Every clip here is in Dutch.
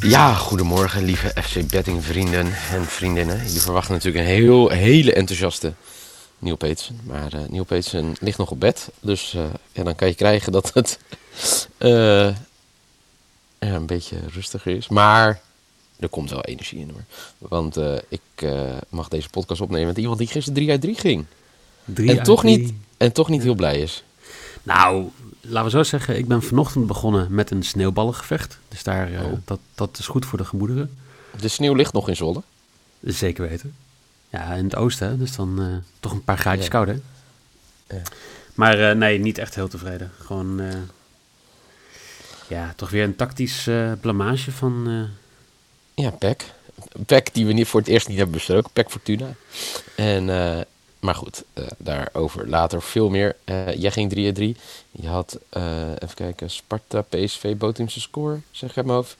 Ja, goedemorgen lieve FC Betting vrienden en vriendinnen. Je verwacht natuurlijk een heel, hele enthousiaste Neil Petersen. Maar uh, Neil Petersen ligt nog op bed. Dus uh, ja, dan kan je krijgen dat het uh, ja, een beetje rustiger is. Maar er komt wel energie in hoor. Want ik mag deze podcast opnemen met iemand die gisteren 3 uit 3 ging. 3 en, toch niet, en toch niet heel blij is. Nou, laten we zo zeggen, ik ben vanochtend begonnen met een sneeuwballengevecht. Dus daar, uh, Oh. dat, dat is goed voor de gemoederen. De sneeuw ligt nog in Zwolle. Zeker weten. Ja, in het oosten, hè, dus dan eh, toch een paar graadjes Ja. kouder. Ja. Maar eh, nee, niet echt heel tevreden. Gewoon, eh, ja, toch weer een tactisch eh, blamage van... eh, Ja, Peck. Peck die we niet voor het eerst niet hebben besproken. Peck Fortuna. En, eh, maar goed, eh, daarover later veel meer. Eh, jij ging 3 3. Je had, eh, even kijken, Sparta, PSV, Botumse score, zeg ik uit mijn hoofd.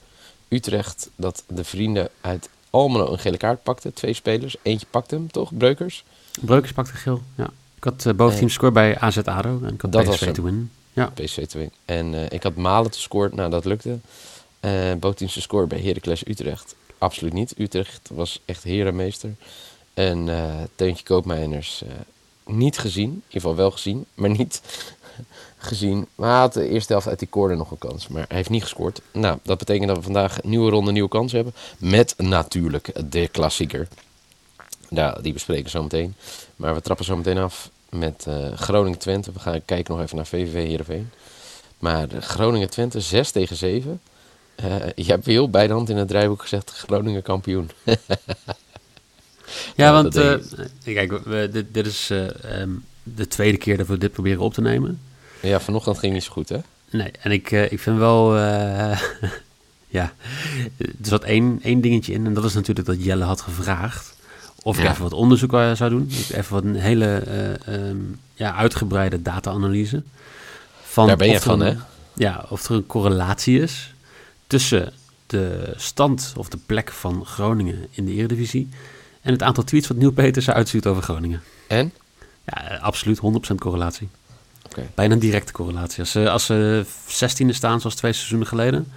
Utrecht, dat de vrienden uit Almelo een gele kaart pakten. Twee spelers. Eentje pakte hem, toch? Breukers. Breukers pakte geel, ja. Ik had boventeam score bij AZ ADO en ik had Dat was PSV te winnen. Ja, PSV 2. En eh, ik had Malen te scoren. Nou, dat lukte. Botumse score bij Heracles Utrecht. Absoluut niet. Utrecht was echt herenmeester. En eh Teuntje Koopmeiners eh, niet gezien. In ieder geval wel gezien, maar niet gezien. Maar hij had de eerste helft uit die corner nog een kans. Maar hij heeft niet gescoord. Nou, dat betekent dat we vandaag een nieuwe ronde, nieuwe kans hebben. Met natuurlijk de klassieker. Ja, die bespreken we zo meteen. Maar we trappen zo meteen af met eh, Groningen-Twente. We gaan kijken nog even naar VVV Heerenveen. Maar Groningen-Twente 6 tegen 7. Eh, je hebt heel bij de hand in het draaiboek gezegd Groningen kampioen. ja want eh, kijk, we, dit, dit is eh, ehm, de tweede keer dat we dit proberen op te nemen. ja, vanochtend ging niet zo goed hè? Nee, en ik, eh, ik vind wel, ja, er zat één, één dingetje in en dat is natuurlijk dat Jelle had gevraagd of ik Ja. even wat onderzoek zou doen. Even wat een hele eh, ehm, ja, uitgebreide data-analyse. Van Daar ben je of van, een- hè? Ja, of er een correlatie is tussen de stand of de plek van Groningen in de Eredivisie en het aantal tweets wat Nieuw Peters uitstuurt over Groningen. En? Ja, eh, absoluut 100% correlatie. Bijna een directe correlatie. Als ze, als ze 16e staan, zoals twee seizoenen geleden,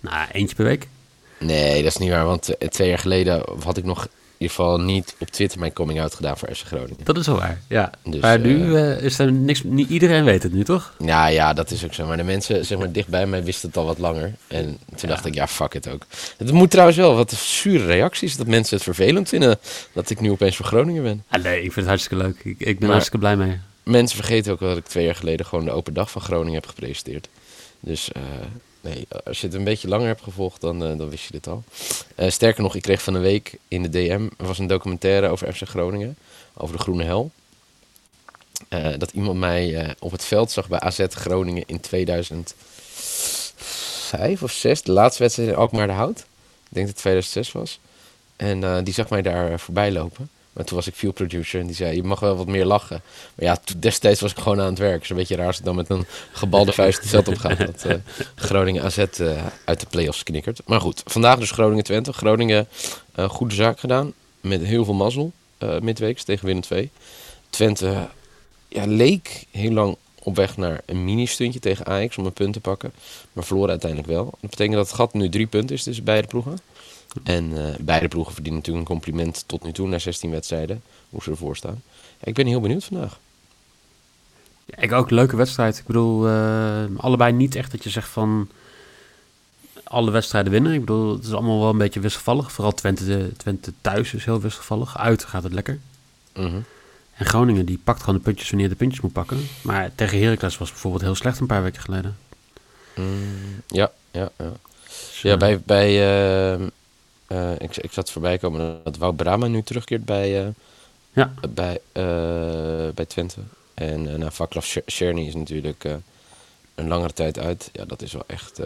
nou, eentje per week. Nee, dat is niet waar. Want eh, twee jaar geleden had ik nog ieder geval niet op Twitter mijn coming-out gedaan voor FC Groningen. Dat is wel waar, ja. Dus, maar nu eh, eh, is er niks, niet iedereen weet het nu, toch? Ja, ja, dat is ook zo. Maar de mensen zeg maar, dicht bij mij wisten het al wat langer. En toen dacht ik, ja, fuck het ook. Het moet trouwens wel wat zure reacties. Dat mensen het vervelend vinden dat ik nu opeens voor Groningen ben. Ah, nee, ik vind het hartstikke leuk. Ik, ik ben Maar- hartstikke blij mee. Mensen vergeten ook wel dat ik twee jaar geleden gewoon de open dag van Groningen heb gepresenteerd. Dus eh, nee, als je het een beetje langer hebt gevolgd, dan, eh, dan wist je dit al. Eh, sterker nog, ik kreeg van een week in de DM, er was een documentaire over FC Groningen, over de Groene Hel. Eh, dat iemand mij op het veld zag bij AZ Groningen in 2005 of 6, de laatste wedstrijd in Alkmaar de Hout. Ik denk dat het 2006 was. En die zag mij daar voorbij lopen. Maar toen was ik field producer en die zei, je mag wel wat meer lachen. Maar ja, destijds was ik gewoon aan het werk. Is een beetje raar als ik dan met een gebalde vuist het veld op ga. Dat eh, Groningen AZ eh, uit de play-offs knikkert. Maar goed, vandaag dus Groningen-Twente. Groningen eh, goede zaak gedaan. Met heel veel mazzel midweeks tegen Willem II. Twente ja, leek heel lang op weg naar een mini-stuntje tegen Ajax om een punt te pakken. Maar verloren uiteindelijk wel. Dat betekent dat het gat nu drie punten is tussen beide ploegen. En eh, beide ploegen verdienen natuurlijk een compliment tot nu toe na 16 wedstrijden. Hoe ze ervoor staan. Ja, ik ben heel benieuwd vandaag. Ja, ik ook, leuke wedstrijd. Ik bedoel, eh, allebei niet echt dat je zegt van alle wedstrijden winnen. Ik bedoel, het is allemaal wel een beetje wisselvallig. Vooral Twente, Twente thuis is heel wisselvallig. Uit gaat het lekker. Mhm. En Groningen die pakt gewoon de puntjes wanneer de puntjes moet pakken. Maar tegen Heracles was bijvoorbeeld heel slecht een paar weken geleden. Mm, ja, ja, ja. Dus, Ja, eh, bij, bij, eh, ik, ik zat voorbij komen dat Wout Brama nu terugkeert bij, eh, Ja. bij, eh, bij Twente. En uh, nou, Vaklav Cherny is natuurlijk een langere tijd uit. Ja, dat is wel echt,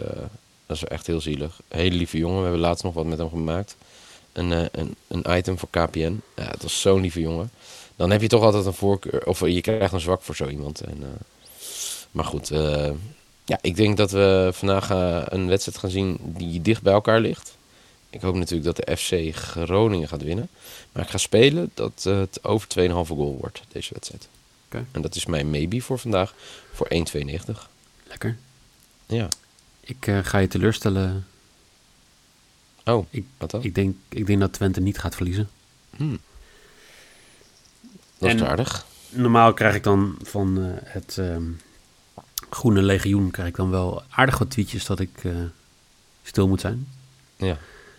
dat is wel echt heel zielig. Hele lieve jongen. We hebben laatst nog wat met hem gemaakt. Een, een, een item voor KPN. Ja, het was zo'n lieve jongen. Dan heb je toch altijd een voorkeur. Of je krijgt een zwak voor zo iemand. En, maar goed, ja, ik denk dat we vandaag een wedstrijd gaan zien die dicht bij elkaar ligt. Ik hoop natuurlijk dat de FC Groningen gaat winnen. Maar ik ga spelen dat het over 2,5 goal wordt, deze wedstrijd. Oké. En dat is mijn maybe voor vandaag, voor 1,92. Lekker. Ja. Ik eh, ga je teleurstellen. Oh, Ik- wat dan? Ik denk, ik denk dat Twente niet gaat verliezen. Hmm. Dat is aardig. Normaal krijg ik dan van eh, het ehm, Groene Legioen krijg ik dan wel aardig wat tweetjes dat ik eh, stil moet zijn. Ja.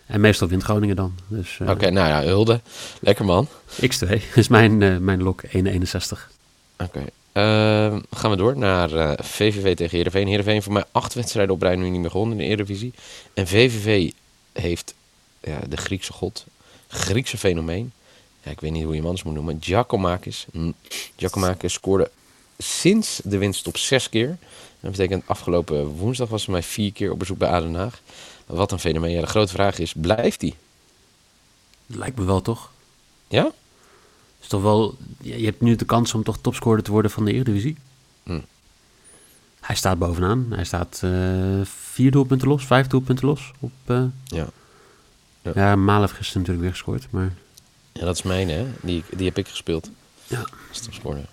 En meestal wint Groningen dan. Dus eh, Oké, nou ja, Hulde. Lekker man. X2 is mijn, eh, mijn lok 1,61. Oké. Ehm, gaan we door naar eh, VVV tegen Heerenveen. Heerenveen voor mij acht wedstrijden op rij nu niet meer gewonnen in de Eredivisie. En VVV heeft ja, de Griekse god, Griekse fenomeen. Ja, ik weet niet hoe je hem anders moet noemen. Giacomakis. Giacomakis scoorde sinds de winst op zes keer. Dat betekent afgelopen woensdag was hij mij vier keer op bezoek bij Aden Haag. Wat een fenomeen. Ja, de grote vraag is, blijft hij? Lijkt me wel toch? Ja? Is toch wel, je hebt nu de kans om toch topscorer te worden van de Eredivisie. Hm. Hij staat bovenaan. Hij staat eh, vier doelpunten los, vijf doelpunten los. Op, eh, Ja. Ja. ja, Maal heeft gisteren natuurlijk weer gescoord. Maar Ja, dat is mijn hè. Die, die heb ik gespeeld. Ja. Als topscorer.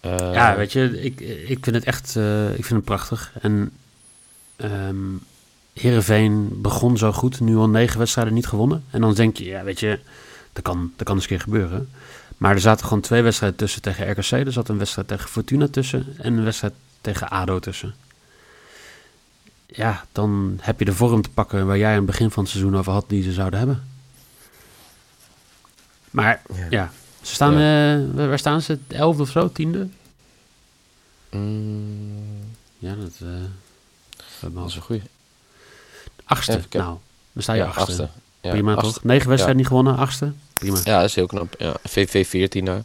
Eh, ja, weet je, ik, ik vind het echt ik vind het prachtig. En ehm Heerenveen begon zo goed, nu al negen wedstrijden niet gewonnen. En dan denk je, ja, weet je, dat kan, dat kan eens een keer gebeuren. Maar er zaten gewoon twee wedstrijden tussen tegen RKC. Er zat een wedstrijd tegen Fortuna tussen en een wedstrijd tegen ADO tussen. Ja, dan heb je de vorm te pakken waar jij aan het begin van het seizoen over had die ze zouden hebben. Maar Ja. ja, ze staan, eh, waar waar staan ze? Elfde of zo? Tiende? Mm, Ja, dat... eh dat dat is een goeie. Achtste. Nou, dan sta je Ja, achtste. Ja, Prima achtste. toch? Negen wedstrijden niet gewonnen, achtste. Prima. Ja, dat is heel knap. Ja, VV 14 daar.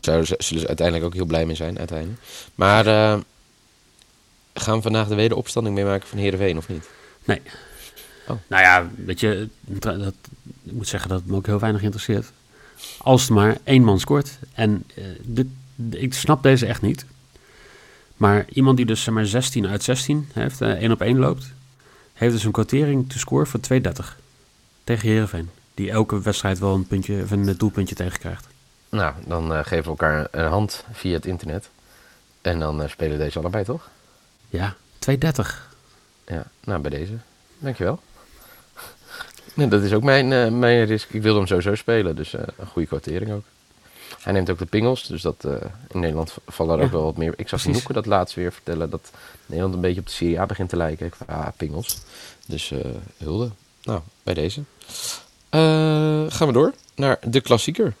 Ze, zullen ze uiteindelijk ook heel blij mee zijn, uiteindelijk. Maar eh, gaan we vandaag de wederopstanding meemaken van Heerenveen, of niet? Nou ja, weet je, dat, ik moet zeggen dat het me ook heel weinig interesseert. Als er maar één man scoort. En eh, dit, ik snap deze echt niet. Maar iemand die dus zeg maar 16 uit 16 heeft, eh 1 op 1 loopt, heeft dus een quotering te score voor 2,30 tegen Heerenveen. Die elke wedstrijd wel een, puntje, of een doelpuntje tegenkrijgt. Nou, dan eh, geven we elkaar een hand via het internet. En dan eh, spelen deze allebei, toch? Ja, 2,30. Ja, nou bij deze. Dankjewel. Nee, dat is ook mijn, eh, mijn risk. Ik wilde hem sowieso spelen, dus eh, een goede quotering ook. Hij neemt ook de pingels, dus dat, eh, in Nederland vallen er ook wel wat meer. Ik zag. Noeke dat laatst weer vertellen dat Nederland een beetje op de Serie A begint te lijken. Ik ah, pingels. Dus eh, hulde. Nou, bij deze. Eh, gaan we door naar de klassieker.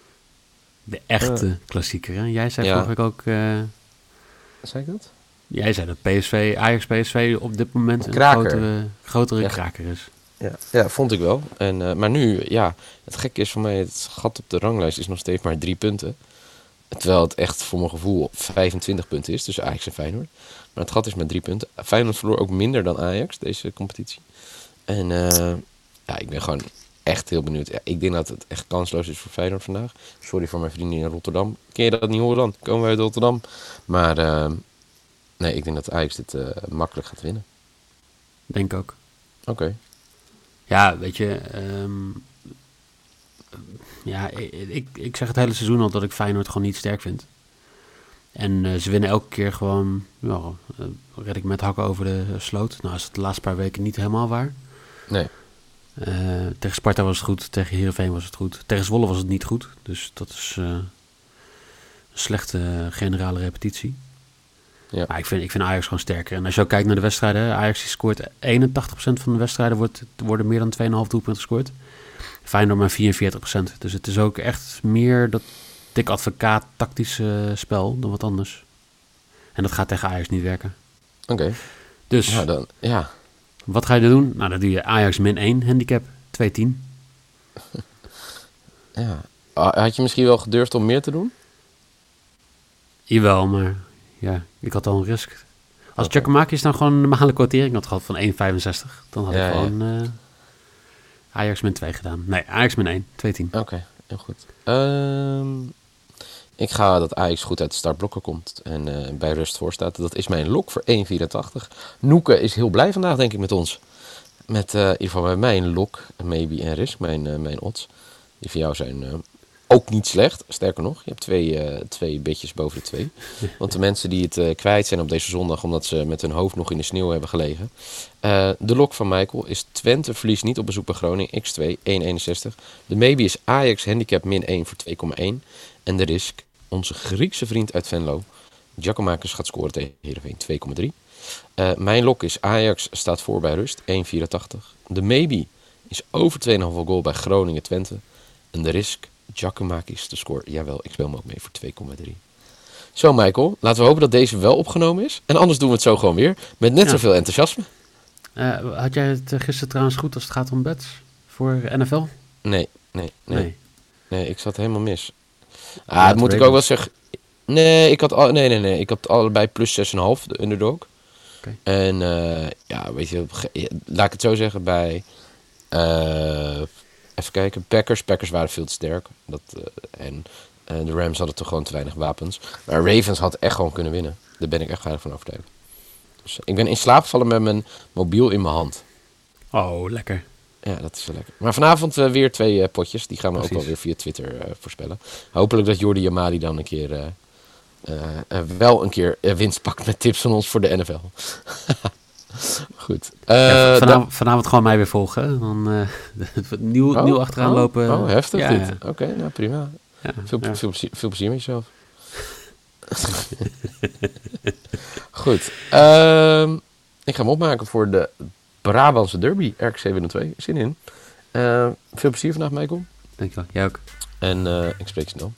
De echte klassieker. Hè? Jij zei Ja. vorige ook... Zei ik dat? Jij zei dat PSV, Ajax PSV op dit moment een Kraker. grotere, grotere Ja. kraker is. Ja, ja vond ik wel. En, eh, maar nu, ja, het gekke is voor mij, het gat op de ranglijst is nog steeds maar drie punten. Terwijl het echt voor mijn gevoel 25 punten is, tussen Ajax en Feyenoord. Maar het gat is met drie punten. Feyenoord verloor ook minder dan Ajax, deze competitie. En eh, ja, ik ben gewoon echt heel benieuwd. Ja, ik denk dat het echt kansloos is voor Feyenoord vandaag. Sorry voor mijn vrienden in Rotterdam. Ken je dat niet horen dan? Komen wij uit Rotterdam. Maar eh, nee, ik denk dat Ajax dit makkelijk gaat winnen. Denk ook. Oké. Ja, weet je. ehm, ja, ik, ik, zeg het hele seizoen al dat ik Feyenoord gewoon niet sterk vind. En eh, ze winnen elke keer gewoon, ja, eh, red ik met hakken over de sloot. Nou is het de laatste paar weken niet helemaal waar. Nee. Eh, tegen Sparta was het goed, tegen Heerenveen was het goed. Tegen Zwolle was het niet goed, dus dat is een slechte generale repetitie. Ja. Maar ik vind, ik vind Ajax gewoon sterker. En als je ook kijkt naar de wedstrijden, Ajax die scoort 81% van de wedstrijden wordt, worden meer dan 2,5 doelpunten gescoord. Feyenoord maar 44%. Dus het is ook echt meer dat dik advocaat tactische spel dan wat anders. En dat gaat tegen Ajax niet werken. Oké. Dus Ja, dan, ja. wat ga je doen? Nou, dan doe je Ajax min 1 handicap 210. Ja, Ah, Had je misschien wel gedurfd om meer te doen? Jawel, maar ja, ik had al een risk. Als. Giacomakis dan gewoon een normale quotering had gehad van 1,65, dan had Ja, ik ja. gewoon eh, Ajax min 2 gedaan. Nee, Ajax min 1, 2-10. Oké, heel goed. Ehm, ik ga dat Ajax goed uit de startblokken komt en eh, bij rust voor staat. Dat is mijn lok voor 1,84. Noeke is heel blij vandaag, denk ik, met ons. Met eh, in ieder geval bij mijn lok, maybe en risk, mijn, mijn odds. Die voor jou zijn ook niet slecht. Sterker nog, je hebt twee, eh, twee bedjes boven de twee. Want de mensen die het eh, kwijt zijn op deze zondag, omdat ze met hun hoofd nog in de sneeuw hebben gelegen. Eh, de lok van Michael is Twente verliest niet op bezoek bij Groningen, x2, 1,61. De maybe is Ajax handicap min 1 voor 2,1. En de risk, onze Griekse vriend uit Venlo, Giacomakis gaat scoren tegen Heerenveen, 2,3. Eh, mijn lok is Ajax staat voor bij rust, 1,84. De maybe is over 2,5 goal bij Groningen Twente. En de risk, Giacomakis te scoren. Jawel, ik speel hem ook mee voor 2,3. Zo Michael, laten we hopen dat deze wel opgenomen is. En anders doen we het zo gewoon weer, met net Ja. zoveel enthousiasme. Eh, had jij het eh, gisteren trouwens goed als het gaat om bets voor NFL? Nee, nee, nee. Nee, ik zat helemaal mis. Ah, had moet ik ook wel zeggen. Nee, ik had, al, nee, nee, nee. Ik had allebei plus 6,5, de underdog. Oké. En eh, ja, weet je, laat ik het zo zeggen, bij. Even kijken, Packers. Packers waren veel te sterk. Dat, eh, en eh, de Rams hadden toch gewoon te weinig wapens. Maar Ravens had echt gewoon kunnen winnen. Daar ben ik echt erg van overtuigd. Dus ik ben in slaap gevallen met mijn mobiel in mijn hand. Oh, lekker. Ja, dat is wel lekker. Maar vanavond eh, weer twee eh, potjes. Die gaan we ook Precies. wel weer via Twitter eh, voorspellen. Hopelijk dat Jordi Amali dan een keer eh, eh, eh, wel een keer eh, winst pakt met tips van ons voor de NFL. Goed. Eh, Ja, vanavond, vanavond gewoon mij weer volgen. Dan eh, nieuw, Oh, nieuw achteraan oh, lopen. Oh, heftig Ja, dit. ja. Oké, nou prima. Veel, veel, plezier, veel plezier met jezelf. Goed. Ehm, ik ga hem opmaken voor de Brabantse derby. RK702. Zin in. Eh, veel plezier vandaag, Michael. Dankjewel. Jij ook. En ik spreek je snel.